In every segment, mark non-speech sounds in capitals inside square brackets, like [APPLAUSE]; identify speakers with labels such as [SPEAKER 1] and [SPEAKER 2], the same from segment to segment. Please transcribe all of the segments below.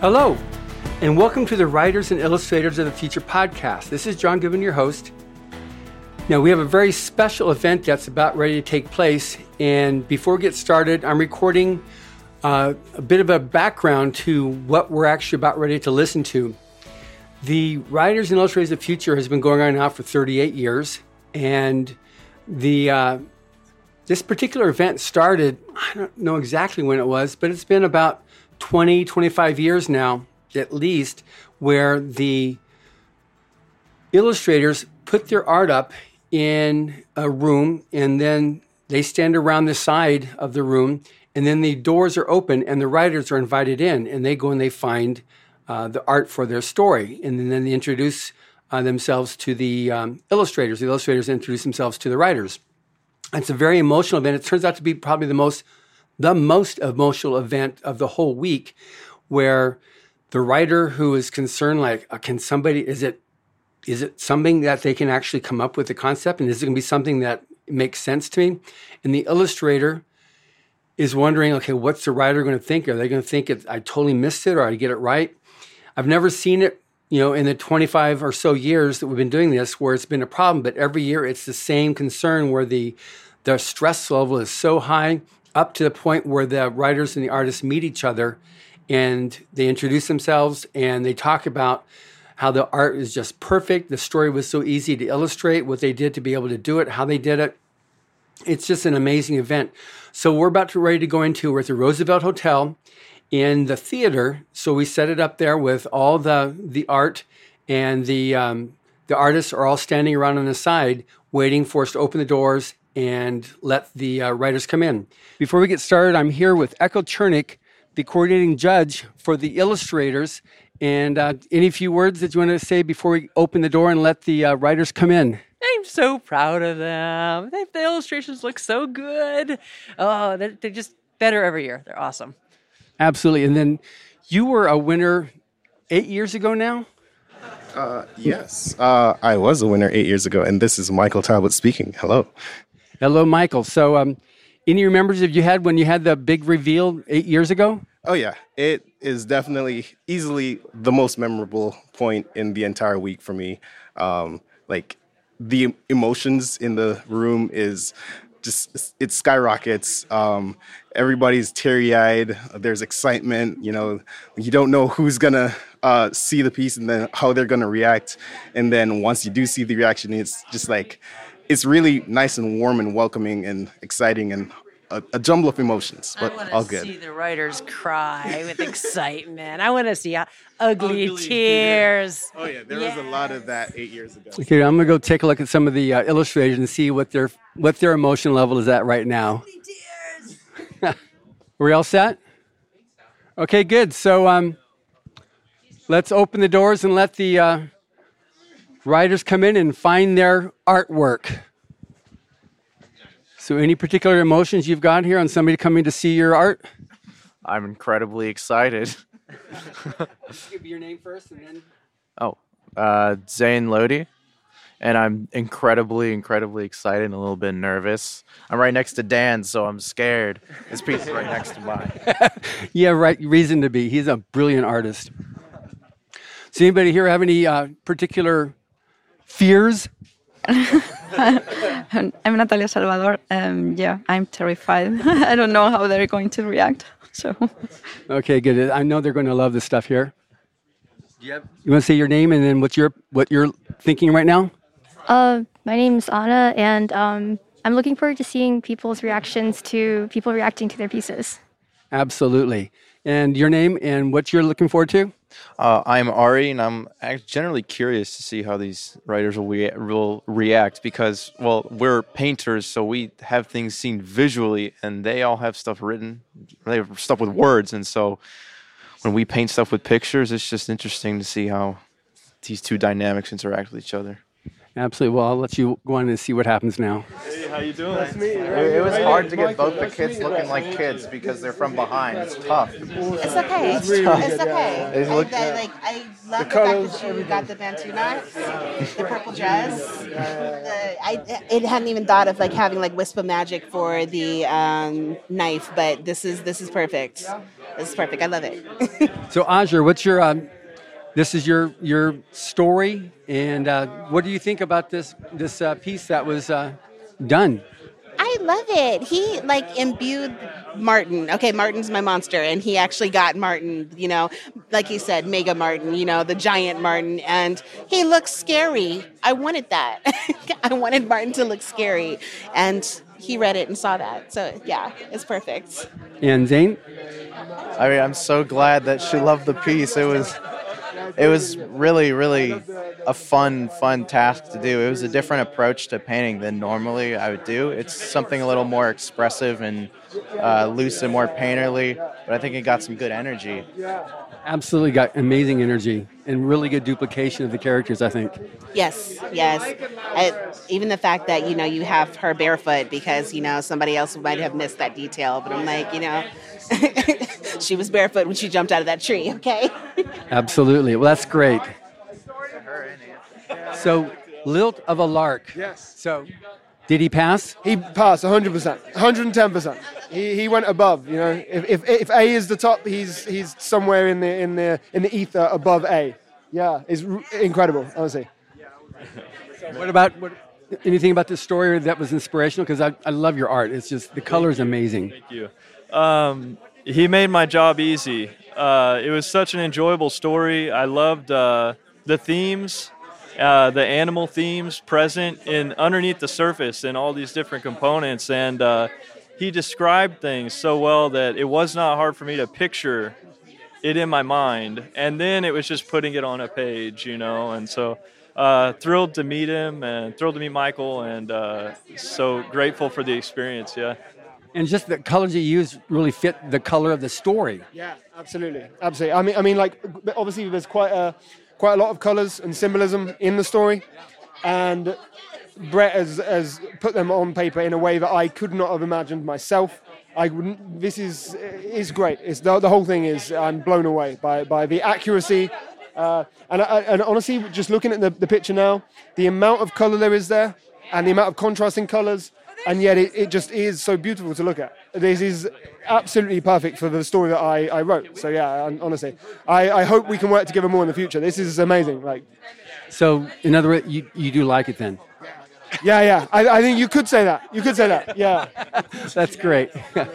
[SPEAKER 1] Hello, and welcome to the Writers and Illustrators of the Future podcast. This is John Goodwin, your host. Now, we have a very special event that's about ready to take place. And before we get started, I'm recording uh, a bit of a background to what we're actually about ready to listen to. The Writers and Illustrators of the Future has been going on now for 38 years. And the uh, this particular event started, I don't know exactly when it was, but it's been about 20, 25 years now, at least, where the illustrators put their art up in a room and then they stand around the side of the room and then the doors are open and the writers are invited in and they go and they find uh, the art for their story and then they introduce uh, themselves to the um, illustrators. The illustrators introduce themselves to the writers. It's a very emotional event. It turns out to be probably the most the most emotional event of the whole week where the writer who is concerned like uh, can somebody is it is it something that they can actually come up with the concept? And is it going to be something that makes sense to me? And the illustrator is wondering okay what's the writer going to think? Are they going to think it, i totally missed it or i get it right? I've never seen it you know in the 25 or so years that we've been doing this where it's been a problem but every year it's the same concern where the the stress level is so high up to the point where the writers and the artists meet each other and they introduce themselves and they talk about how the art is just perfect. The story was so easy to illustrate, what they did to be able to do it, how they did it. It's just an amazing event. So we're about to ready to go into we're at the Roosevelt Hotel in the theater. So we set it up there with all the the art and the um, the artists are all standing around on the side waiting for us to open the doors and let the uh, writers come in. Before we get started, I'm here with Echo Chernik, the coordinating judge for the illustrators. And uh, any few words that you want to say before we open the door and let the uh, writers come in?
[SPEAKER 2] I'm so proud of them. They, the illustrations look so good. Oh, they're, they're just better every year. They're awesome.
[SPEAKER 1] Absolutely. And then you were a winner eight years ago now?
[SPEAKER 3] Uh, yes, uh, I was a winner eight years ago, and this is Michael Talbot speaking. Hello.
[SPEAKER 1] Hello, Michael. So, um, any remembers if you had when you had the big reveal eight years ago?
[SPEAKER 3] Oh yeah, it is definitely easily the most memorable point in the entire week for me. Um, like the emotions in the room is just it skyrockets. Um, everybody's teary eyed. There's excitement. You know, you don't know who's gonna uh, see the piece and then how they're gonna react. And then once you do see the reaction, it's just like it's really nice and warm and welcoming and exciting and a, a jumble of emotions, but all good.
[SPEAKER 2] I want to see the writers cry with excitement. I want to see ugly, ugly tears.
[SPEAKER 3] Oh yeah, there yes. was a lot of that eight years ago.
[SPEAKER 1] Okay, I'm gonna go take a look at some of the uh, illustrations and see what their what their emotion level is at right now. [LAUGHS] Are we all set? Okay, good. So um, let's open the doors and let the uh, writers come in and find their artwork. So, any particular emotions you've got here on somebody coming to see your art?
[SPEAKER 4] I'm incredibly excited.
[SPEAKER 1] Give your name first and then.
[SPEAKER 4] Oh, uh, Zane Lodi. And I'm incredibly, incredibly excited and a little bit nervous. I'm right next to Dan, so I'm scared. This piece is right next to mine. [LAUGHS]
[SPEAKER 1] yeah, right. Reason to be. He's a brilliant artist. Does anybody here have any uh, particular fears [LAUGHS]
[SPEAKER 5] I'm Natalia Salvador. Um, yeah, I'm terrified. [LAUGHS] I don't know how they're going to react. So.
[SPEAKER 1] Okay, good. I know they're going to love this stuff here. You, have, you want to say your name and then what you're what you're thinking right now?
[SPEAKER 6] Uh, my name's Anna, and um, I'm looking forward to seeing people's reactions to people reacting to their pieces.
[SPEAKER 1] Absolutely. And your name and what you're looking forward to?
[SPEAKER 4] Uh, I'm Ari, and I'm generally curious to see how these writers will, rea- will react because, well, we're painters, so we have things seen visually, and they all have stuff written. They have stuff with words, and so when we paint stuff with pictures, it's just interesting to see how these two dynamics interact with each other.
[SPEAKER 1] Absolutely. Well, I'll let you go on and see what happens now.
[SPEAKER 7] Hey, how you doing?
[SPEAKER 4] It, it was hard to get both the kids looking like kids because they're from behind. It's tough.
[SPEAKER 8] It's okay. It's okay.
[SPEAKER 4] They
[SPEAKER 8] I,
[SPEAKER 4] look-
[SPEAKER 8] I, like, I love the, fact that you got the Bantu knots, the purple [LAUGHS] dress. The, I, I hadn't even thought of like having like wisp of magic for the um, knife, but this is this is perfect. This is perfect. I love it. [LAUGHS]
[SPEAKER 1] So, Ajer, what's your? Um, this is your your story, and uh, what do you think about this this uh, piece that was uh, done?
[SPEAKER 8] I love it. He like imbued Martin. Okay, Martin's my monster, and he actually got Martin. You know, like he said, Mega Martin. You know, the giant Martin, and he looks scary. I wanted that. [LAUGHS] I wanted Martin to look scary, and he read it and saw that. So yeah, it's perfect.
[SPEAKER 1] And Zane,
[SPEAKER 4] I mean, I'm so glad that she loved the piece. It was, it was really, really a fun, fun task to do. It was a different approach to painting than normally I would do. It's something a little more expressive and uh, loose and more painterly, but I think it got some good energy.
[SPEAKER 1] Absolutely got amazing energy and really good duplication of the characters. I think.
[SPEAKER 8] Yes, yes. I, even the fact that you know you have her barefoot because you know somebody else might have missed that detail, but I'm like, you know, [LAUGHS] she was barefoot when she jumped out of that tree. Okay. [LAUGHS]
[SPEAKER 1] Absolutely. Well, that's great. So, lilt of a lark.
[SPEAKER 9] Yes.
[SPEAKER 1] So, did he pass?
[SPEAKER 9] He passed 100%, 110%. He, he went above, you know. If, if, if A is the top, he's he's somewhere in the in the in the ether above A. Yeah, it's r- incredible, honestly.
[SPEAKER 1] What about what? Anything about this story that was inspirational? Because I, I love your art. It's just the color is amazing.
[SPEAKER 7] Thank you. Um, he made my job easy. Uh, it was such an enjoyable story. I loved uh, the themes, uh, the animal themes present in underneath the surface in all these different components, and uh, he described things so well that it was not hard for me to picture it in my mind. And then it was just putting it on a page, you know. And so uh, thrilled to meet him, and thrilled to meet Michael, and uh, so grateful for the experience. Yeah.
[SPEAKER 1] And just the colors you use really fit the color of the story.
[SPEAKER 9] Yeah, absolutely, absolutely. I mean, I mean, like obviously there's quite a quite a lot of colors and symbolism in the story, and Brett has, has put them on paper in a way that I could not have imagined myself. I wouldn't. This is is great. It's the, the whole thing is I'm blown away by by the accuracy. Uh, and, I, and honestly, just looking at the, the picture now, the amount of color there is there, and the amount of contrasting colors, and yet it, it just is so beautiful to look at. This is absolutely perfect for the story that I, I wrote. So yeah, honestly, I, I hope we can work together more in the future. This is amazing. Like,
[SPEAKER 1] So, in other words, you, you do like it then?
[SPEAKER 9] yeah, yeah. I, I think you could say that. You could say that. Yeah. [LAUGHS]
[SPEAKER 1] That's great. [LAUGHS]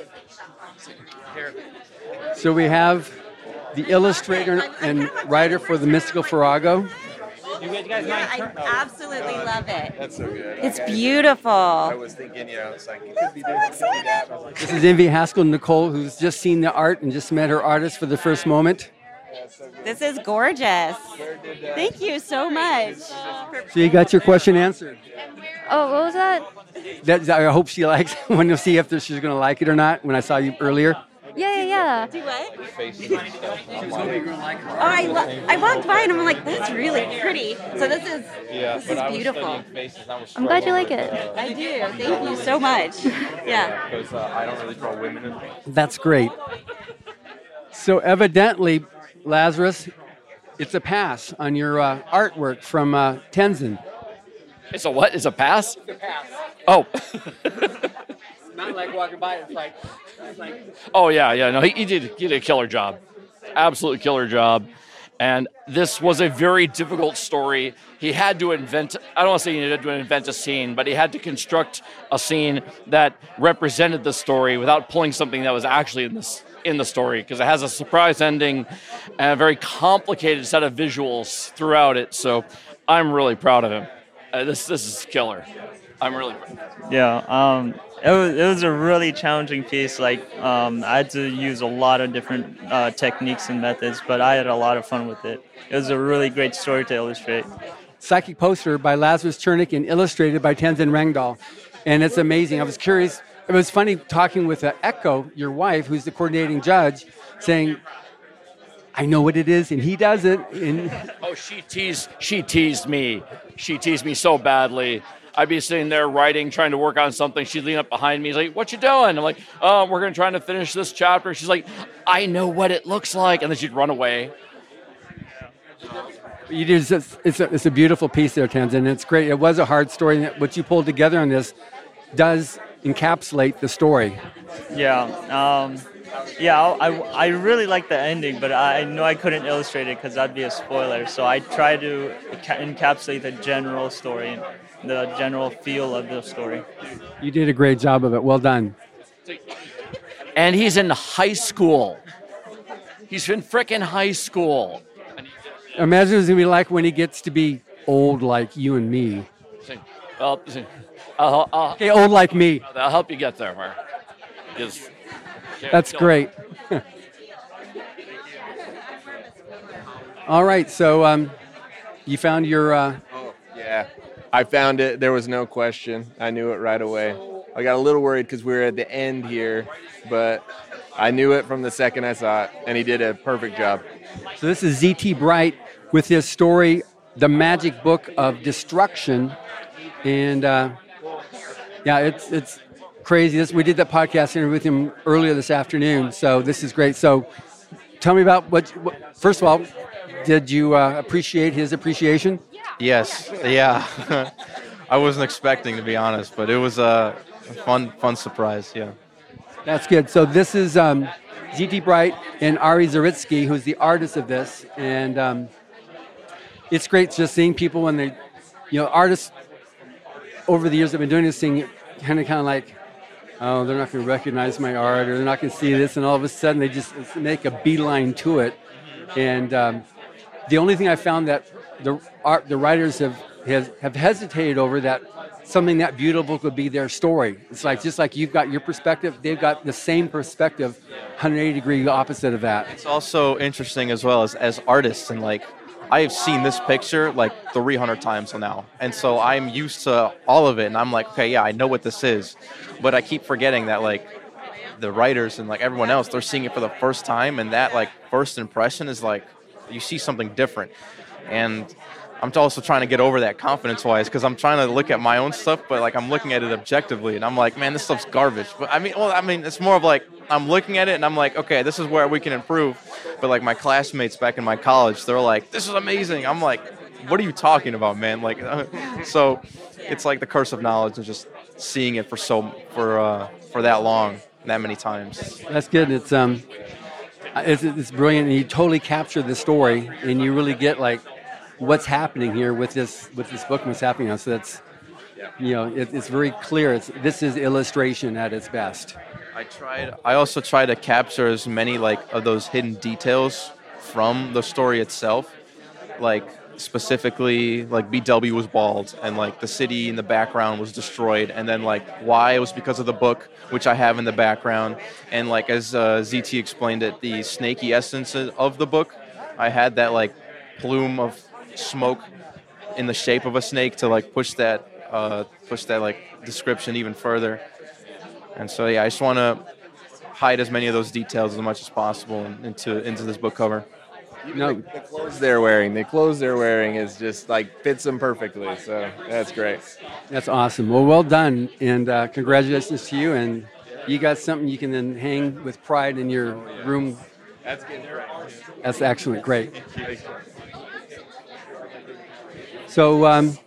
[SPEAKER 1] so we have the illustrator and writer for the Mystical Farrago.
[SPEAKER 10] I absolutely love it.
[SPEAKER 11] That's so good.
[SPEAKER 10] It's
[SPEAKER 11] I- I
[SPEAKER 10] beautiful.
[SPEAKER 11] was thinking, you know, it's like it could be different. Could be that. I was like,
[SPEAKER 1] This is Envy Haskell Nicole, who's just seen the art and just met her artist for the first moment.
[SPEAKER 10] This is gorgeous. Thank you so much.
[SPEAKER 1] So you got your question answered.
[SPEAKER 6] Oh, what was that?
[SPEAKER 1] That, I hope she likes. I want to see if she's going to like it or not. When I saw you earlier.
[SPEAKER 6] Yeah, yeah, yeah.
[SPEAKER 10] Do what?
[SPEAKER 4] I'm like,
[SPEAKER 10] Oh, I, lo- I walked by and I'm like, that's really pretty. So this is
[SPEAKER 4] yeah,
[SPEAKER 10] this is beautiful.
[SPEAKER 4] faces. I was
[SPEAKER 6] I'm glad you like it.
[SPEAKER 4] with, uh,
[SPEAKER 10] I do. Thank you so much. Yeah.
[SPEAKER 4] because uh, I don't really draw women in
[SPEAKER 1] That's great. So evidently, Lazarus, it's a pass on your uh, artwork from uh, Tenzin.
[SPEAKER 12] It's a what? It's a pass? Oh. [LAUGHS]
[SPEAKER 1] Not like walking by. It's like,
[SPEAKER 12] Oh yeah, yeah. No, he, he did he did a killer job, absolute killer job. And this was a very difficult story. He had to invent. I don't want to say he had to invent a scene, but he had to construct a scene that represented the story without pulling something that was actually in this in the story because it has a surprise ending and a very complicated set of visuals throughout it. So I'm really proud of him. Uh, this this is killer. I'm really proud.
[SPEAKER 13] Yeah, um, it was it was a really challenging piece. Like um, I had to use a lot of different uh, techniques and methods, but I had a lot of fun with it. It was a really great story to illustrate.
[SPEAKER 1] Psychic poster by Lazarus Chernik and illustrated by Tenzin Rangdal. And it's amazing. I was curious. It was funny talking with uh, Echo, your wife, who's the coordinating judge, saying, I know what it is, and he doesn't. And
[SPEAKER 12] Oh, she teased. She teased me. She teased me so badly. I'd be sitting there writing, trying to work on something. She'd lean up behind me. She's like, "What you doing?" I'm like, "Oh, we're gonna try to finish this chapter." She's like, "I know what it looks like," and then she'd run away.
[SPEAKER 1] You did. It's, it's, a, it's a beautiful piece there, Tenzin. It's great. It was a hard story. and What you pulled together on this does encapsulate the story.
[SPEAKER 13] Yeah. Um, yeah, I, I really like the ending, but I know I couldn't illustrate it because that'd be a spoiler. So I try to enca- encapsulate the general story, the general feel of the story.
[SPEAKER 1] You did a great job of it. Well done.
[SPEAKER 12] And he's in high school. He's in frickin' high school.
[SPEAKER 1] Imagine what it's gonna be like when he gets to be old like you and me.
[SPEAKER 12] Well, I'll, I'll,
[SPEAKER 1] Okay, old like me.
[SPEAKER 12] I'll help you get there, Mark. Just-
[SPEAKER 1] That's great. [LAUGHS] All right, so um, you found your. Uh,
[SPEAKER 11] Yeah, I found it. There was no question. I knew it right away. I got a little worried because we were at the end here, but I knew it from the second I saw it, and he did a perfect job.
[SPEAKER 1] so this is ZT Bright with his story, "The Magic Book of Destruction," and uh, yeah, it's it's crazy. This, we did that podcast interview with him earlier this afternoon, so this is great. So, tell me about what. what first of all, did you uh, appreciate his appreciation?
[SPEAKER 4] Yes, yeah. [LAUGHS] I wasn't expecting to be honest, but it was a fun, fun surprise. Yeah.
[SPEAKER 1] That's good. So this is um, ZT Bright and Ari Zaritsky, who's the artist of this, and um, it's great just seeing people when they, you know, artists over the years have been doing this thing, kind of, kind of like, oh, they're not going to recognize my art, or they're not going to see this, and all of a sudden they just make a beeline to it, and um, the only thing I found that the art, the writers have have hesitated over that something that beautiful could be their story. It's like just like you've got your perspective, they've got the same perspective, 180 degree opposite of that.
[SPEAKER 4] It's also interesting as well as as artists and like I have seen this picture like 300 times now, and so I'm used to all of it, and I'm like, okay, yeah, I know what this is, but I keep forgetting that like the writers and like everyone else, they're seeing it for the first time, and that like first impression is like you see something different, and I'm also trying to get over that confidence wise because I'm trying to look at my own stuff, but like I'm looking at it objectively, and I'm like, man, this stuff's garbage. But I mean, well, I mean, it's more of like I'm looking at it and I'm like, okay, this is where we can improve. But like my classmates back in my college, they're like, this is amazing. I'm like, what are you talking about, man? Like, [LAUGHS] so it's like the curse of knowledge and just seeing it for so for uh, for that long, that many times.
[SPEAKER 1] That's good. It's um, it's, it's brilliant, and you totally capture the story, and you really get like what's happening here with this with this book, and what's happening now. So that's you know, it, it's very clear. It's this is illustration at its best.
[SPEAKER 4] I tried. I also try to capture as many like of those hidden details from the story itself, like specifically like BW was bald and like the city in the background was destroyed, and then like why it was because of the book, which I have in the background, and like as uh, ZT explained it, the snaky essence of the book, I had that like plume of smoke in the shape of a snake to like push that uh, push that like description even further. And so yeah, I just want to hide as many of those details as much as possible into into this book cover.
[SPEAKER 1] No,
[SPEAKER 11] The clothes they're wearing, the clothes they're wearing is just like fits them perfectly. So that's great.
[SPEAKER 1] That's awesome. Well, well done, and uh, congratulations to you. And you got something you can then hang with pride in your room.
[SPEAKER 11] That's good.
[SPEAKER 1] That's excellent. Great. So, um,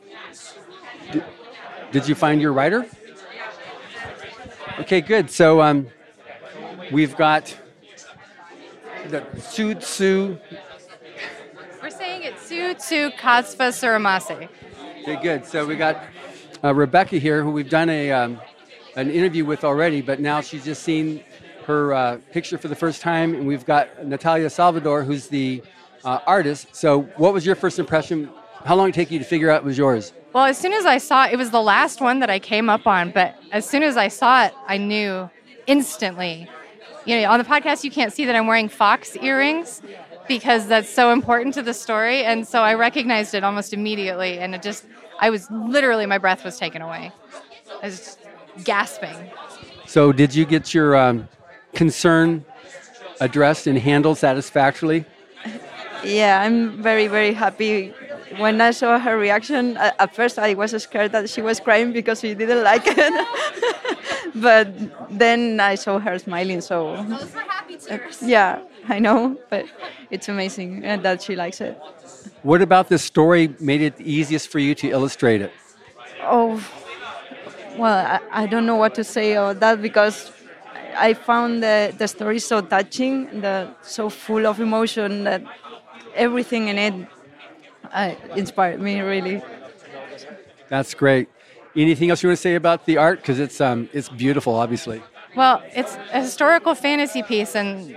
[SPEAKER 1] d- did you find your writer? Okay, good. So, um, we've got the Sutsu.
[SPEAKER 14] We're saying it's Su Tsu Katspa Suramase.
[SPEAKER 1] Okay, good. So we got uh, Rebecca here, who we've done a um, an interview with already, but now she's just seen her uh, picture for the first time, and we've got Natalia Salvador, who's the uh, artist. So, what was your first impression? How long did it take you to figure out it was yours?
[SPEAKER 14] Well, as soon as I saw it, it was the last one that I came up on, but as soon as I saw it, I knew instantly. You know, on the podcast, you can't see that I'm wearing fox earrings because that's so important to the story. And so I recognized it almost immediately. And it just, I was literally, my breath was taken away. I was just gasping.
[SPEAKER 1] So, did you get your um, concern addressed and handled satisfactorily? [LAUGHS]
[SPEAKER 5] Yeah, I'm very, very happy. When I saw her reaction, at first I was scared that she was crying because she didn't like it. [LAUGHS] but then I saw her smiling, so. Yeah, I know, but it's amazing uh, that she likes it.
[SPEAKER 1] What about this story made it easiest for you to illustrate it?
[SPEAKER 5] Oh, well, I, I don't know what to say about that because I found the, the story so touching, the, so full of emotion that everything in it uh, inspired me really.
[SPEAKER 1] That's great. Anything else you want to say about the art? Because it's um, it's beautiful, obviously.
[SPEAKER 14] Well, it's a historical fantasy piece, and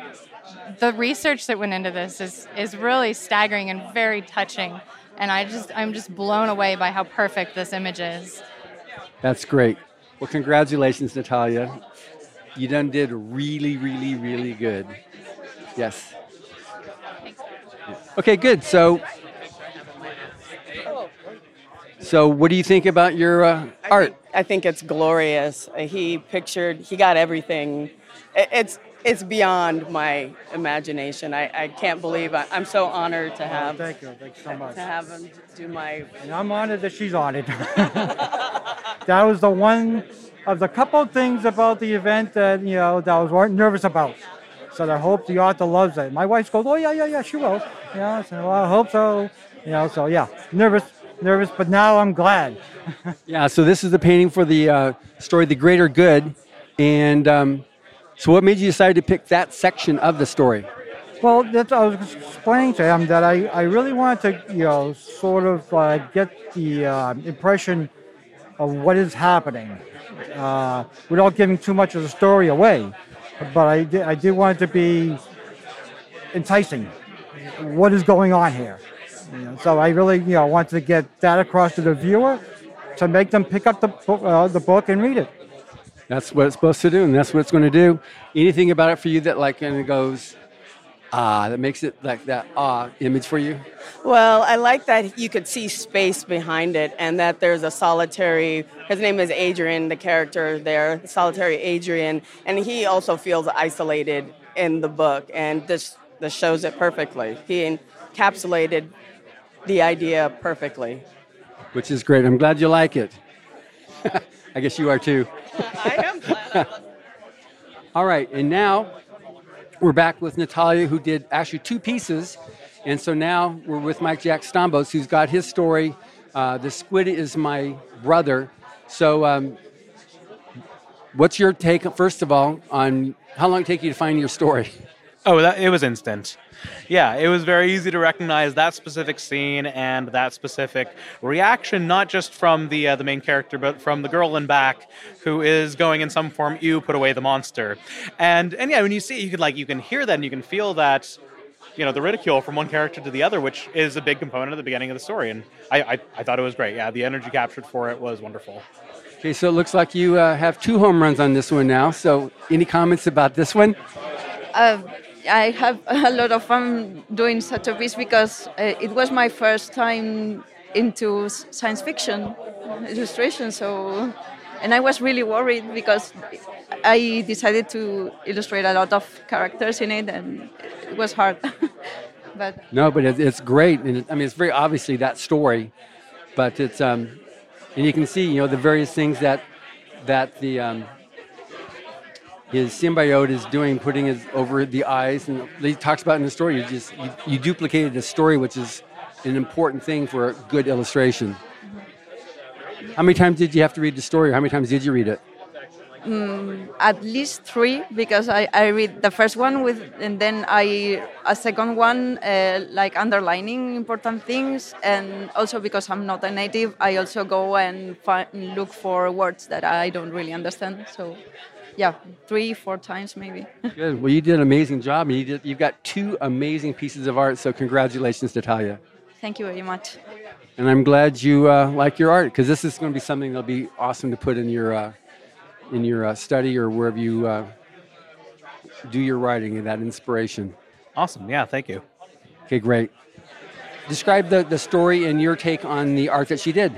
[SPEAKER 14] the research that went into this is is really staggering and very touching. And I just I'm just blown away by how perfect this image is.
[SPEAKER 1] That's great. Well, congratulations, Natalia. You done did really, really, really good. Yes. Okay, good. So, so what do you think about your uh, art?
[SPEAKER 15] I think it's glorious. Uh, He pictured, he got everything. It's it's beyond my imagination. I, I can't believe I, I'm so honored to have
[SPEAKER 16] Thank you. Thank you so much.
[SPEAKER 15] to have him do my.
[SPEAKER 16] And I'm honored that she's honored. [LAUGHS] that was the one of the couple things about the event that you know that I was weren't nervous about. So I hope the author loves it. My wife goes, "Oh yeah, yeah, yeah, she will." Yeah, so well, I hope so. You know, so yeah, nervous, nervous, but now I'm glad. [LAUGHS]
[SPEAKER 1] Yeah. So this is the painting for the uh, story, "The Greater Good," and um, so what made you decide to pick that section of the story?
[SPEAKER 16] Well, that's, I was explaining to him that I, I really wanted to, you know, sort of uh, get the uh, impression of what is happening uh, without giving too much of the story away. But I did, I did want it to be enticing. What is going on here? You know, so I really, you know, wanted to get that across to the viewer to make them pick up the book, uh, the book and read it.
[SPEAKER 1] That's what it's supposed to do, and that's what it's going to do. Anything about it for you that like kind of goes, ah, that makes it like that ah image for you?
[SPEAKER 15] Well, I like that you could see space behind it and that there's a solitary, his name is Adrian, the character there, solitary Adrian, and he also feels isolated in the book, and this, this shows it perfectly. He encapsulated the idea perfectly.
[SPEAKER 1] Which is great. I'm glad you like it. [LAUGHS] I guess you are too. [LAUGHS]
[SPEAKER 15] I am glad. [LAUGHS]
[SPEAKER 1] All right, and now we're back with Natalia, who did actually two pieces. And so now we're with Mike Jack Stoumbos, who's got his story. Uh, the squid is my brother. So, um, what's your take, first of all, on how long it take you to find your story?
[SPEAKER 17] Oh, that, it was instant. Yeah, it was very easy to recognize that specific scene and that specific reaction, not just from the uh, the main character, but from the girl in back, who is going in some form. You put away the monster, and and yeah, when you see, it, you can like you can hear that, and you can feel that, you know, the ridicule from one character to the other, which is a big component at the beginning of the story, and I I, I thought it was great. Yeah, the energy captured for it was wonderful.
[SPEAKER 1] Okay, so it looks like you uh, have two home runs on this one now. So, any comments about this one?
[SPEAKER 5] Uh, I have a lot of fun doing such a piece because uh, it was my first time into science fiction illustration. So, and I was really worried because I decided to illustrate a lot of characters in it, and it was hard. [LAUGHS] but
[SPEAKER 1] No, but it's great, and I mean, it's very obviously that story, but it's um, and you can see, you know, the various things that that the um, his symbiote is doing, putting his over the eyes, and he talks about in the story. You just you, you duplicated the story, which is an important thing for a good illustration. How many times did you have to read the story? Or how many times did you read it?
[SPEAKER 5] mm, at least three because I, I read the first one with and then I a second one uh, like underlining important things and also because I'm not a native I also go and find, look for words that I don't really understand so yeah three four times maybe [LAUGHS]
[SPEAKER 1] Good. Well, you did an amazing job, and you did, you've got two amazing pieces of art. So, congratulations, Natalia.
[SPEAKER 5] thank you very much
[SPEAKER 1] And I'm glad you uh, like your art because this is going to be something that'll be awesome to put in your uh, in your uh, study or wherever you uh, do your writing and that inspiration.
[SPEAKER 17] Awesome. Yeah, thank you.
[SPEAKER 1] Okay, great. Describe the, the story and your take on the art that she did.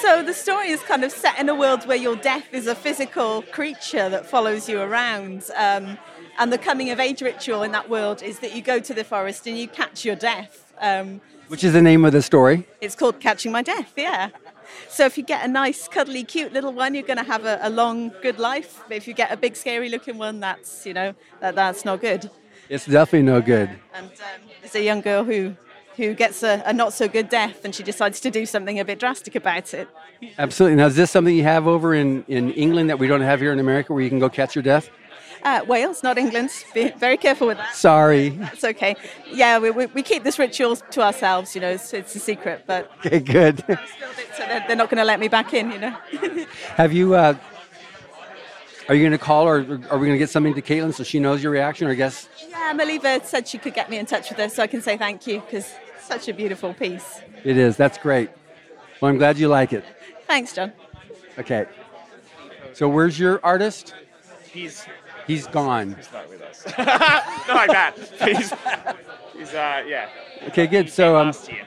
[SPEAKER 10] So the story is kind of set in a world where your death is a physical creature that follows you around. Um, and the coming of age ritual in that world is that you go to the forest and you catch your death. Um,
[SPEAKER 1] Which is the name of the story.
[SPEAKER 10] it's called Catching My Death, yeah. So if you get a nice, cuddly, cute little one, you're going to have a, a long, good life. But if you get a big, scary-looking one, that's you know that, that's not good.
[SPEAKER 1] It's definitely no good.
[SPEAKER 10] And um, there's a young girl who who gets a, a not so good death, and she decides to do something a bit drastic about it.
[SPEAKER 1] Absolutely. Now, is this something you have over in, in England that we don't have here in America where you can go catch your death?
[SPEAKER 10] Uh, Wales, not England. Be very careful with that.
[SPEAKER 1] Sorry.
[SPEAKER 10] It's okay. Yeah, we, we, we keep this ritual to ourselves. You know, it's, it's a secret, but
[SPEAKER 1] Okay, good.
[SPEAKER 10] so they're, they're not going to let me back in. You know.
[SPEAKER 1] have you, uh, are you going to call or are we going to get something to Caitlin so she knows your reaction? Or I guess,
[SPEAKER 10] yeah, Maliva said she could get me in touch with her, so I can say thank you because such a beautiful piece.
[SPEAKER 1] it is. That's great. Well, I'm glad you like it.
[SPEAKER 10] Thanks, John.
[SPEAKER 1] Okay. So, where's your artist?
[SPEAKER 18] He's
[SPEAKER 1] He's gone.
[SPEAKER 18] he's not with us. [LAUGHS] not like that. He's, he's uh, yeah.
[SPEAKER 1] Okay, good. So, um,
[SPEAKER 18] Last year.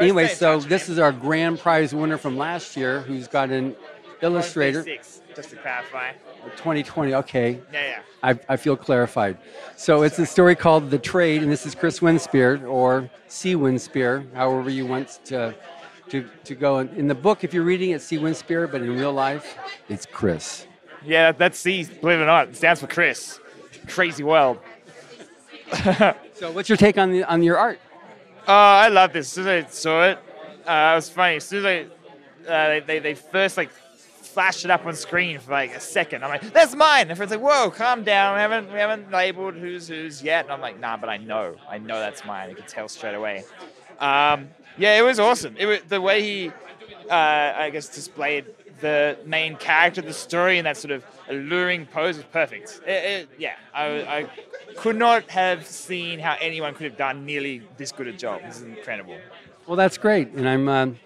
[SPEAKER 1] anyway, so this is our grand prize winner from last year who's got an illustrator.
[SPEAKER 18] Six, just to clarify.
[SPEAKER 1] 2020. Okay.
[SPEAKER 18] Yeah, yeah.
[SPEAKER 1] I, I feel clarified. So it's a story called The Trade, and this is Chris Winspear or C. Winspear, however you want to, to, to go. In, the book, if you're reading it, C. Winspear, but in real life, it's Chris.
[SPEAKER 18] Yeah, that, that's C, believe it or not. It stands for Chris. Crazy world. [LAUGHS]
[SPEAKER 1] so what's your take on the on your art?
[SPEAKER 18] Oh, I love this. As soon as I saw it, uh, it was funny. As soon as I, uh, they, they, they first like flashed it up on screen for like a second, I'm like, "That's mine." And everyone's like, "Whoa, calm down. We haven't we haven't labeled who's who's yet." And I'm like, "Nah, but I know. I know that's mine. I can tell straight away." Um, yeah, it was awesome. It was the way he, uh, I guess, displayed the main character the story in that sort of alluring pose was perfect. It, it, yeah, I, I could not have seen how anyone could have done nearly this good a job. This is incredible.
[SPEAKER 1] Well, that's great, and I'm. Um,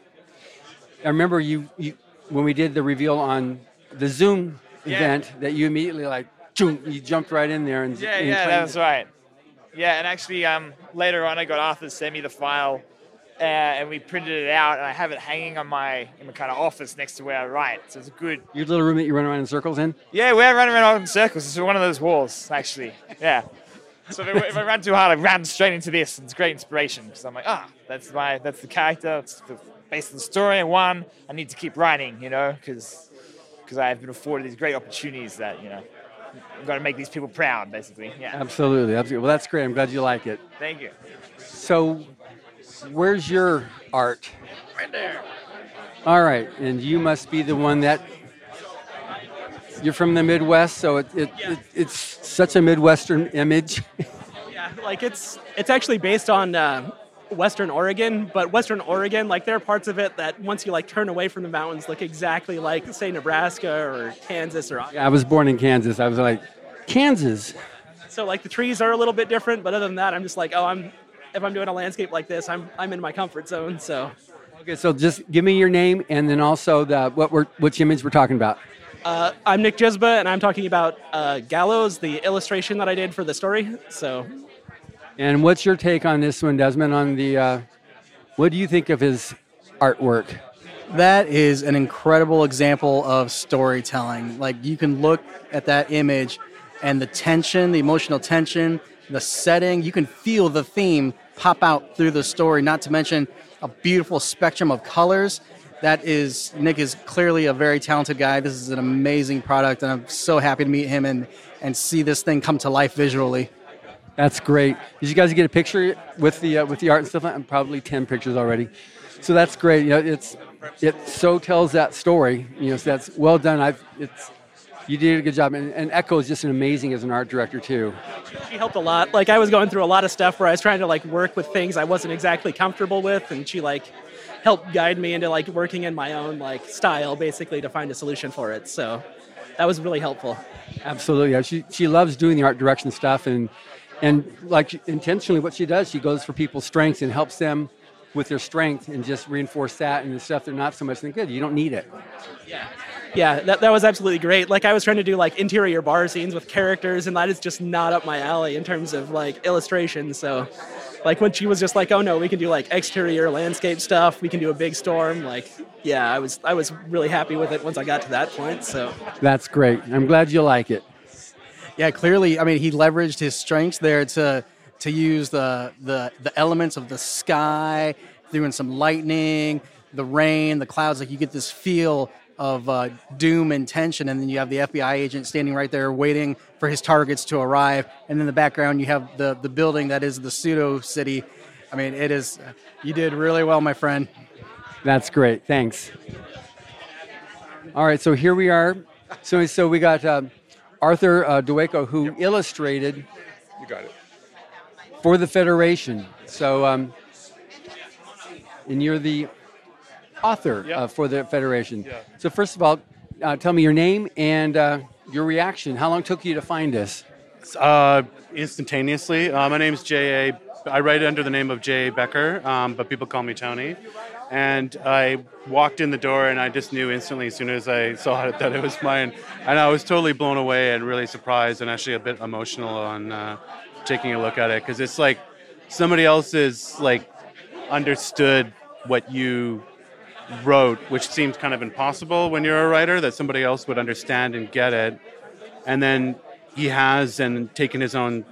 [SPEAKER 1] I remember you, you when we did the reveal on the Zoom
[SPEAKER 18] Yeah.
[SPEAKER 1] event that you immediately like, you jumped right in there and
[SPEAKER 18] Yeah,
[SPEAKER 1] and
[SPEAKER 18] yeah,
[SPEAKER 1] claimed
[SPEAKER 18] that was
[SPEAKER 1] it.
[SPEAKER 18] right. Yeah, and actually, um, later on, I got Arthur to send me the file, uh, and we printed it out, and I have it hanging on my in my kind of office next to where I write. So it's a good.
[SPEAKER 1] Your little room that you run around in circles in.
[SPEAKER 18] Yeah, we're running around in circles. It's one of those walls, actually. Yeah. So if I, if I ran too hard, I ran straight into this. And it's great inspiration because I'm like, ah, that's my that's the character. It's the, based on the story. And one, I need to keep writing, you know, because because I've been afforded these great opportunities that you know I've got to make these people proud, basically. Yeah.
[SPEAKER 1] Absolutely, absolutely. Well, that's great. I'm glad you like it.
[SPEAKER 18] Thank you.
[SPEAKER 1] So, where's your art?
[SPEAKER 18] Right there.
[SPEAKER 1] All right, and you must be the one that you're from the Midwest, so it, it, it it's such a Midwestern image. [LAUGHS]
[SPEAKER 19] Yeah, like it's it's actually based on uh, Western Oregon, but Western Oregon, like there are parts of it that once you like turn away from the mountains, look exactly like say Nebraska or Kansas or Yeah,
[SPEAKER 1] I was born in Kansas. I was like, Kansas.
[SPEAKER 19] so like the trees are a little bit different, but other than that, I'm just like, oh, I'm if I'm doing a landscape like this, I'm I'm in my comfort zone. So
[SPEAKER 1] Okay, so just give me your name and then also the what we're which image we're talking about.
[SPEAKER 19] Uh, I'm Nick Jizba, and I'm talking about uh, Gallows, the illustration that I did for the story. So
[SPEAKER 1] And what's your take on this one, Desmond? On the uh, what do you think of his artwork?
[SPEAKER 20] That is an incredible example of storytelling. Like you can look at that image and the tension, the emotional tension, the setting, you can feel the theme pop out through the story, not to mention a beautiful spectrum of colors. That is Nick is clearly a very talented guy. This is an amazing product and I'm so happy to meet him and and see this thing come to life visually.
[SPEAKER 1] That's great. Did you guys get a picture with the uh, with the art and stuff? I'm probably ten pictures already. So that's great. You know, it's it so tells that story. You know, so that's well done. I've it's you did a good job, and, and Echo is just an amazing as an art director too.
[SPEAKER 19] she helped a lot. Like I was going through a lot of stuff where I was trying to like work with things I wasn't exactly comfortable with, and she like helped guide me into like working in my own like style, basically to find a solution for it. So that was really helpful.
[SPEAKER 1] Absolutely, yeah. She she loves doing the art direction stuff, and and like intentionally, what she does, she goes for people's strengths and helps them with their strength, and just reinforce that and the stuff they're not so much good. You don't need it.
[SPEAKER 19] Yeah, that, that was absolutely great. Like I was trying to do like interior bar scenes with characters, and that is just not up my alley in terms of like illustration. So Like when she was just like, "Oh no, we can do like exterior landscape stuff. We can do a big storm." Like, yeah, I was I was really happy with it once I got to that point. So
[SPEAKER 1] That's great. I'm glad you like it.
[SPEAKER 20] Yeah, clearly, I mean, he leveraged his strengths there to to use the the the elements of the sky, doing some lightning, the rain, the clouds. Like you get this feel of uh, doom and tension, and then you have the FBI agent standing right there waiting for his targets to arrive, and in the background you have the the building that is the pseudo city. I mean, it is. You did really well, my friend.
[SPEAKER 1] That's great. Thanks. All right, so here we are. So, so we got uh, Arthur uh, Dueco, who illustrated
[SPEAKER 21] You got it.
[SPEAKER 1] for the Federation. So, um, and you're the author uh, for the Federation.
[SPEAKER 21] Yeah.
[SPEAKER 1] So, first of all, uh, tell me your name and uh, your reaction. How long took you to find this?
[SPEAKER 22] Uh, instantaneously. Uh, my name is J.A. I write under the name of J.A. Becker, um, but people call me Tony. And I walked in the door and I just knew instantly as soon as I saw it that it was mine. And I was totally blown away and really surprised and actually a bit emotional on uh, taking a look at it because it's like somebody else's like understood what you wrote, which seems kind of impossible when you're a writer that somebody else would understand and get it. And then he has and taken his own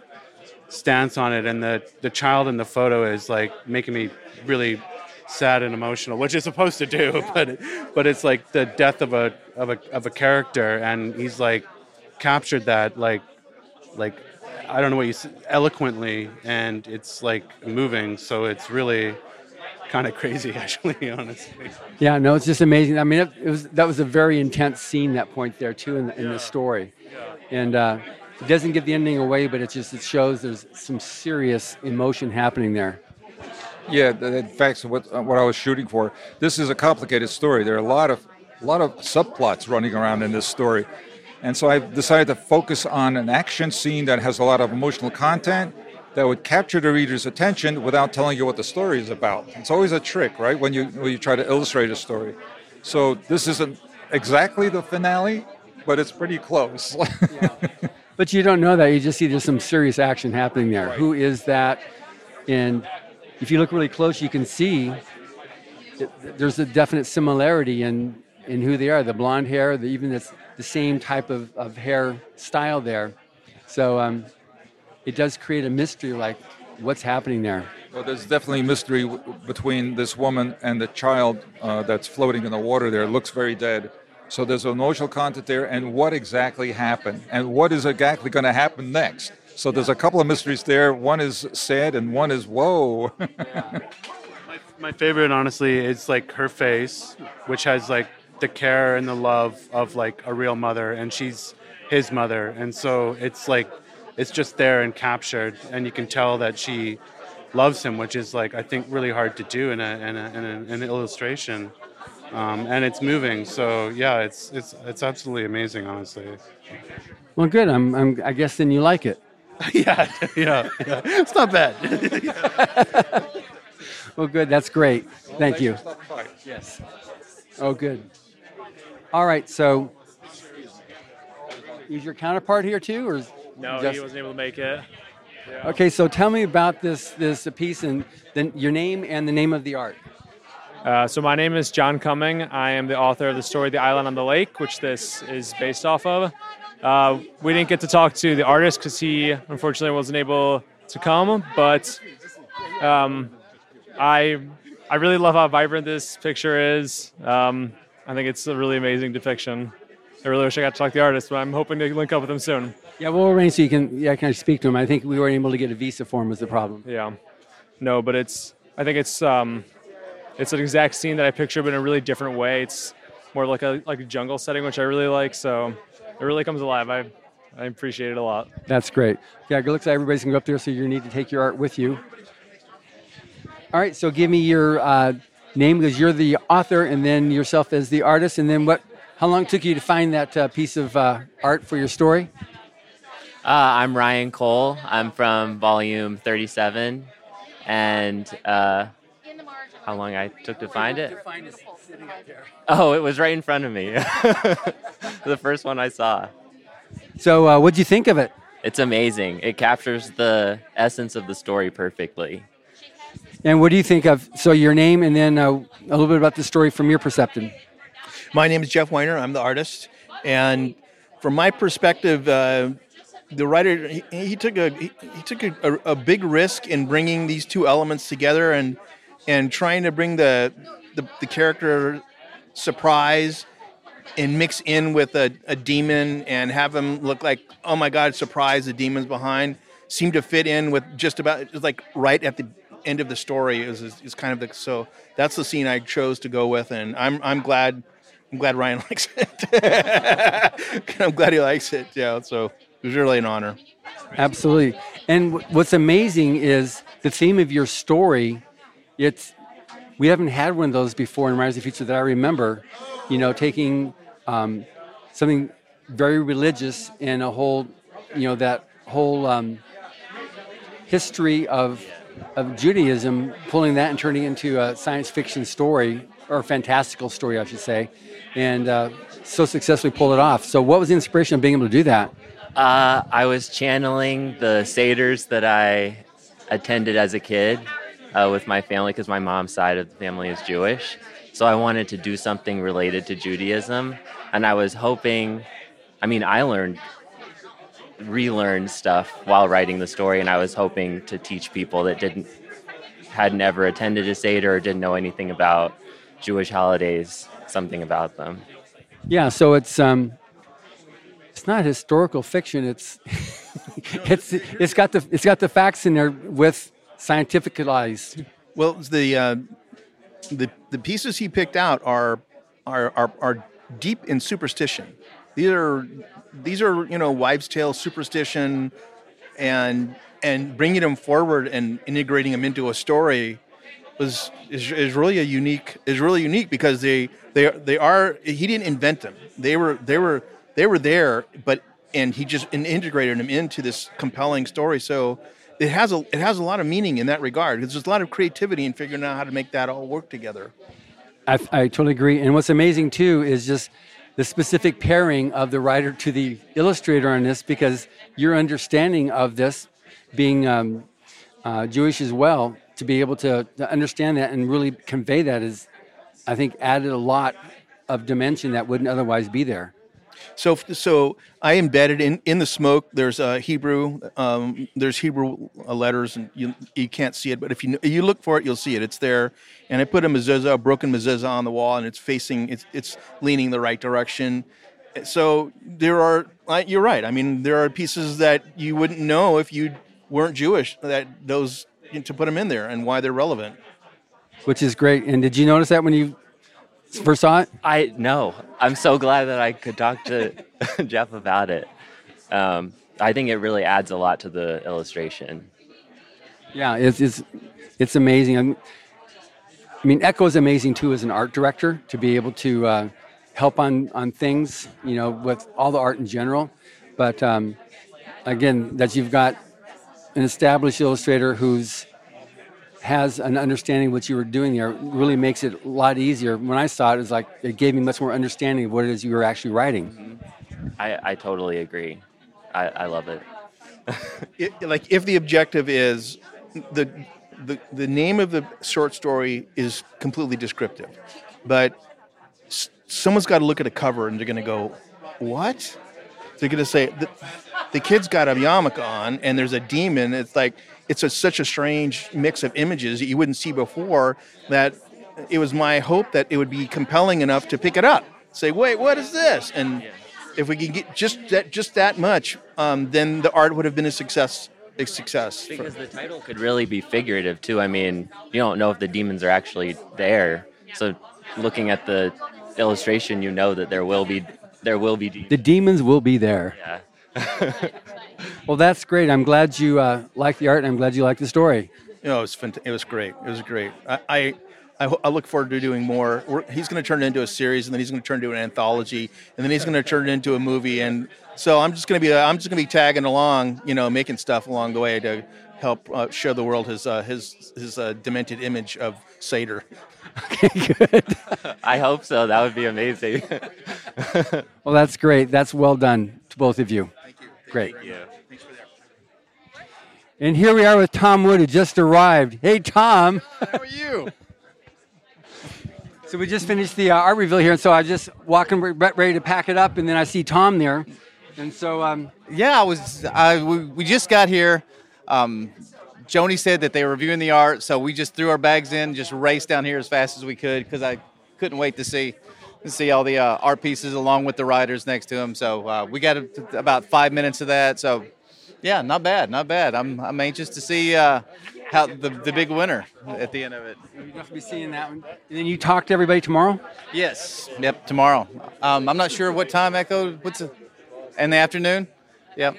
[SPEAKER 22] stance on it. And the, the child in the photo is like making me really sad and emotional, which is supposed to do, [LAUGHS] but but it's like the death of a of a of a character, and he's like captured that like like I don't know what you eloquently, and it's like moving. So it's really kind of crazy, [LAUGHS] actually, honestly.
[SPEAKER 1] Yeah, no, it's just amazing. I mean, it, it was that was a very intense scene that point there too in the, in the story, and uh, it doesn't give the ending away, but it just it shows there's some serious emotion happening there.
[SPEAKER 21] Yeah, th- in fact, what uh, what I was shooting for. This is a complicated story. There are a lot of a lot of subplots running around in this story, and so I decided to focus on an action scene that has a lot of emotional content that would capture the reader's attention without telling you what the story is about. It's always a trick, right? When you when you try to illustrate a story. So this isn't exactly the finale, but it's pretty close. [LAUGHS]
[SPEAKER 1] But you don't know that. You just see there's some serious action happening there. Who is that? And if you look really close, you can see there's a definite similarity in, in who they are. The blonde hair, the, even it's the same type of, of hair style there. So um, it does create a mystery like what's happening there.
[SPEAKER 21] Well, there's definitely mystery w- between this woman and the child uh, that's floating in the water there. It looks very dead. So there's emotional content there, and what exactly happened, and what is exactly going to happen next. So there's a couple of mysteries there. One is sad, and one is whoa. [LAUGHS]
[SPEAKER 22] My favorite, honestly, is like her face, which has like the care and the love of like a real mother, and she's his mother, and so it's like it's just there and captured, and you can tell that she loves him, which is like I think really hard to do in a in, a, in a, an illustration, um, and it's moving. So yeah, it's it's it's absolutely amazing, honestly.
[SPEAKER 1] Well, good. I'm, I'm, I guess then you like it. [LAUGHS]
[SPEAKER 22] yeah, yeah, yeah. It's not bad. [LAUGHS]
[SPEAKER 1] Well, good. That's great. Thank you.
[SPEAKER 21] by.
[SPEAKER 1] Yes. Oh, good. All right. So, is your counterpart here too, or is
[SPEAKER 23] No,
[SPEAKER 1] just-
[SPEAKER 23] he wasn't able to make it. Yeah.
[SPEAKER 1] Okay. So, tell me about this this piece and then your name and the name of the art.
[SPEAKER 23] Uh, so my name is John Cumming. I am the author of the story "The Island on the Lake," which this is based off of. Uh, we didn't get to talk to the artist because he unfortunately wasn't able to come, but um, I I really love how vibrant this picture is. Um, I think it's a really amazing depiction. I really wish I got to talk to the artist, but I'm hoping to link up with him soon.
[SPEAKER 1] Yeah, we'll arrange so you can yeah, can I speak to him. I think we weren't able to get a visa for him was the problem.
[SPEAKER 23] Yeah. No, but it's I think it's um it's an exact scene that I picture but in a really different way. It's more like a like a jungle setting, which I really like, so it really comes alive. I I appreciate it a lot.
[SPEAKER 1] That's great. Yeah, it looks like everybody's gonna go up there, so you need to take your art with you. All right, so give me your uh, name because you're the author, and then yourself as the artist, and then what? How long took you to find that uh, piece of uh, art for your story?
[SPEAKER 24] Uh, I'm Ryan Cole. I'm from volume 37. And uh, how long I took to find it? Oh, it was right in front of me. [LAUGHS] the first one I saw.
[SPEAKER 1] So, uh, what'd you think of it?
[SPEAKER 24] It's amazing. It captures the essence of the story perfectly.
[SPEAKER 1] And what do you think of? So your name, and then uh, a little bit about the story from your perspective.
[SPEAKER 25] My name is Jeff Weiner. I'm the artist, and from my perspective, uh, the writer he, he took a he, he took a, a, big risk in bringing these two elements together and and trying to bring the the, the character surprise and mix in with a, a demon and have him look like oh my god surprise the demon's behind seemed to fit in with just about it was like right at the end of the story is is kind of the so that's the scene I chose to go with and I'm I'm glad I'm glad Ryan [LAUGHS] likes it [LAUGHS] I'm glad he likes it yeah so it was really an honor
[SPEAKER 1] Absolutely. And what's amazing is the theme of your story. It's we haven't had one of those before in Writers of the Future that I remember. You know, taking um, something very religious and a whole, you know, that whole um, history of of Judaism, pulling that and turning it into a science fiction story or fantastical story, I should say, and uh, so successfully pulled it off. So, what was the inspiration of being able to do that?
[SPEAKER 24] Uh, I was channeling the Seder's that I attended as a kid uh, with my family because my mom's side of the family is Jewish. So I wanted to do something related to Judaism. And I was hoping, I mean, I learned, relearned stuff while writing the story. And I was hoping to teach people that didn't, had never attended a Seder or didn't know anything about Jewish holidays, something about them.
[SPEAKER 1] Yeah, so it's um, it's not historical fiction. It's [LAUGHS] it's it's got the it's got the facts in there with scientificalized.
[SPEAKER 25] Well, the uh, the the pieces he picked out are are are, are deep in superstition. These are these are you know wives' tale superstition, and and bringing them forward and integrating them into a story was is, is really a unique is really unique because they they they are he didn't invent them. They were they were they were there, but and he just integrated them into this compelling story. So it has a it has a lot of meaning in that regard. There's a lot of creativity in figuring out how to make that all work together.
[SPEAKER 1] I, I totally agree. And what's amazing too is just the specific pairing of the writer to the illustrator on this, because your understanding of this, being um, uh, Jewish as well, to be able to, to understand that and really convey that is, I think, added a lot of dimension that wouldn't otherwise be there.
[SPEAKER 25] So, so I embedded in, in the smoke. There's uh, Hebrew. Um, there's Hebrew letters, and you you can't see it, but if you you look for it, you'll see it. It's there. And I put a mezuzah, a broken mezuzah, on the wall, and it's facing. It's it's leaning the right direction. So there are. You're right. I mean, there are pieces that you wouldn't know if you weren't Jewish. That those to put them in there and why they're relevant.
[SPEAKER 1] Which is great. And did you notice that when you first saw it?
[SPEAKER 24] I no. I'm so glad that I could talk to [LAUGHS] Jeff about it. Um, I think it really adds a lot to the illustration.
[SPEAKER 1] Yeah, it's it's, it's amazing. I'm, I mean, Echo is amazing too as an art director to be able to uh, help on on things, you know, with all the art in general. But um, again, that you've got an established illustrator who's has an understanding of what you were doing there really makes it a lot easier. When I saw it, it was like it gave me much more understanding of what it is you were actually writing.
[SPEAKER 24] I, I totally agree. I, I love it. [LAUGHS]
[SPEAKER 25] it, like if the objective is the, the the name of the short story is completely descriptive, but s- someone's got to look at a cover and they're going to go, "What?" They're going to say the, the kid's got a yarmulke on and there's a demon. It's like it's a, such a strange mix of images that you wouldn't see before. That it was my hope that it would be compelling enough to pick it up, say, "Wait, what is this?" and if we can get just that just that much, um, then the art would have been a success. A success.
[SPEAKER 24] Because the title could really be figurative too. I mean, you don't know if the demons are actually there. So looking at the illustration, you know that there will be there will be demons.
[SPEAKER 1] The demons will be there.
[SPEAKER 24] Yeah. [LAUGHS]
[SPEAKER 1] Well, that's great. I'm glad you uh, like the art, and I'm glad you like the story.
[SPEAKER 25] You know, it was fant- it was great. It was great. I I, I, I look forward to doing more. We're, he's going to turn it into a series, and then he's going to turn it into an anthology, and then he's going to turn it into a movie. And so I'm just going to be I'm just going to be tagging along, you know, making stuff along the way to help uh, show the world his uh, his his uh, demented image of Seder. [LAUGHS] [LAUGHS]
[SPEAKER 24] I hope so. That would be amazing. [LAUGHS]
[SPEAKER 1] Well, that's great. That's well done to both of you. Thank you. Great.
[SPEAKER 24] Thank you.
[SPEAKER 1] And here we are with Tom Wood, who just arrived. Hey, Tom.
[SPEAKER 26] How are you? [LAUGHS]
[SPEAKER 1] So we just finished the uh, art reveal here, and so I was just walking re- ready to pack it up, and then I see Tom there, and so um,
[SPEAKER 26] Yeah, I was. I we, we just got here. Um, Joni said that they were reviewing the art, so we just threw our bags in, just raced down here as fast as we could because I couldn't wait to see to see all the uh, art pieces along with the riders next to them. So uh, we got a- about five minutes of that. So yeah, not bad, not bad. I'm I'm anxious to see uh, how the the big winner at the end of it.
[SPEAKER 1] you'll be seeing that one. And then you talk to everybody tomorrow.
[SPEAKER 26] Yes. Yep. Tomorrow. Um, I'm not sure what time Echo. What's it? In the afternoon. Yep.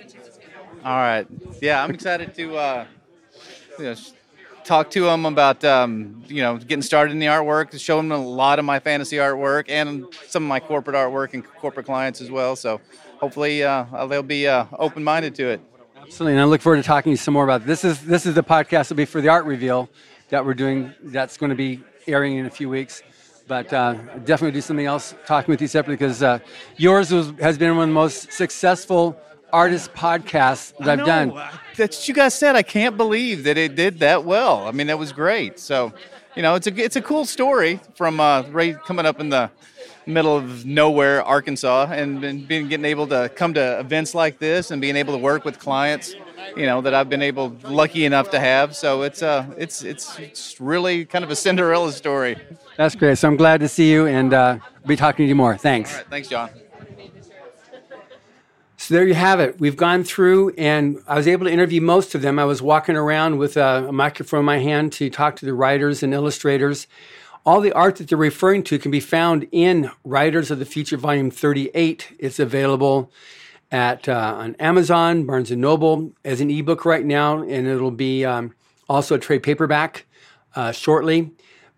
[SPEAKER 26] All right. Yeah, I'm excited to uh, you know, talk to them about um, you know getting started in the artwork, show them a lot of my fantasy artwork and some of my corporate artwork and corporate clients as well. So hopefully uh, they'll be uh, open-minded to it.
[SPEAKER 1] Absolutely, and I look forward to talking to you some more about this. Is this is the podcast that will be for the art reveal that we're doing. That's going to be airing in a few weeks. But uh, definitely do something else talking with you separately because uh, yours was, has been one of the most successful artist podcasts that I've done.
[SPEAKER 26] That's what you guys said. I can't believe that it did that well. I mean, that was great. So, you know, it's a it's a cool story from uh, right coming up in the middle of nowhere, Arkansas, and, and being getting able to come to events like this and being able to work with clients, you know, that I've been able lucky enough to have. So it's uh it's it's it's really kind of a Cinderella story.
[SPEAKER 1] That's great. So I'm glad to see you, and uh, be talking to you more. Thanks.
[SPEAKER 26] All right, thanks, John.
[SPEAKER 1] So there you have it. We've gone through, and I was able to interview most of them. I was walking around with a, a microphone in my hand to talk to the writers and illustrators. All the art that they're referring to can be found in Writers of the Future Volume 38. It's available at uh, on Amazon, Barnes and Noble as an ebook right now, and it'll be um, also a trade paperback uh, shortly.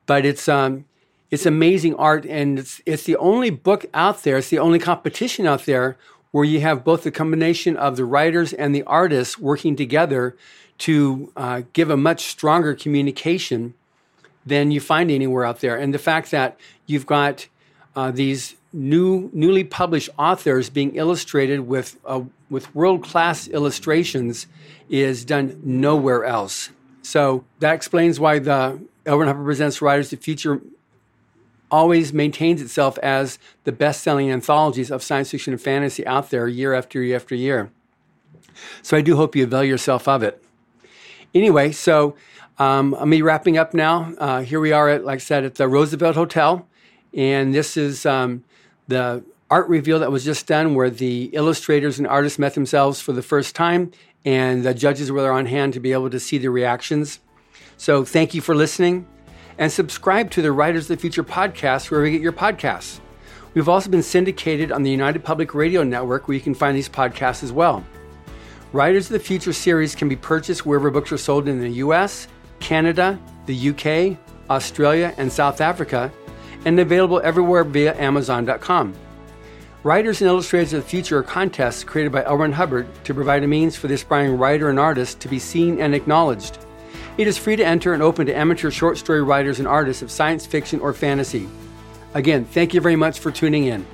[SPEAKER 1] But it's um, it's amazing art, and it's it's the only book out there. It's the only competition out there where you have both the combination of the writers and the artists working together to uh, give a much stronger communication than you find anywhere out there. And the fact that you've got uh, these new, newly published authors being illustrated with uh, with world class illustrations is done nowhere else. So that explains why the L. Ron Hubbard Presents Writers the Future always maintains itself as the best selling anthologies of science fiction and fantasy out there year after year after year. So I do hope you avail yourself of it. Anyway, so um, I'm be wrapping up now. Uh, here we are at, like I said, at the Roosevelt Hotel, and this is um, the art reveal that was just done, where the illustrators and artists met themselves for the first time, and the judges were there on hand to be able to see the reactions. So thank you for listening, and subscribe to the Writers of the Future podcast wherever you get your podcasts. We've also been syndicated on the United Public Radio Network, where you can find these podcasts as well. Writers of the Future series can be purchased wherever books are sold in the US, Canada, the UK, Australia, and South Africa, and available everywhere via Amazon.com. Writers and Illustrators of the Future are contests created by L. Ron Hubbard to provide a means for the aspiring writer and artist to be seen and acknowledged. It is free to enter and open to amateur short story writers and artists of science fiction or fantasy. Again, thank you very much for tuning in.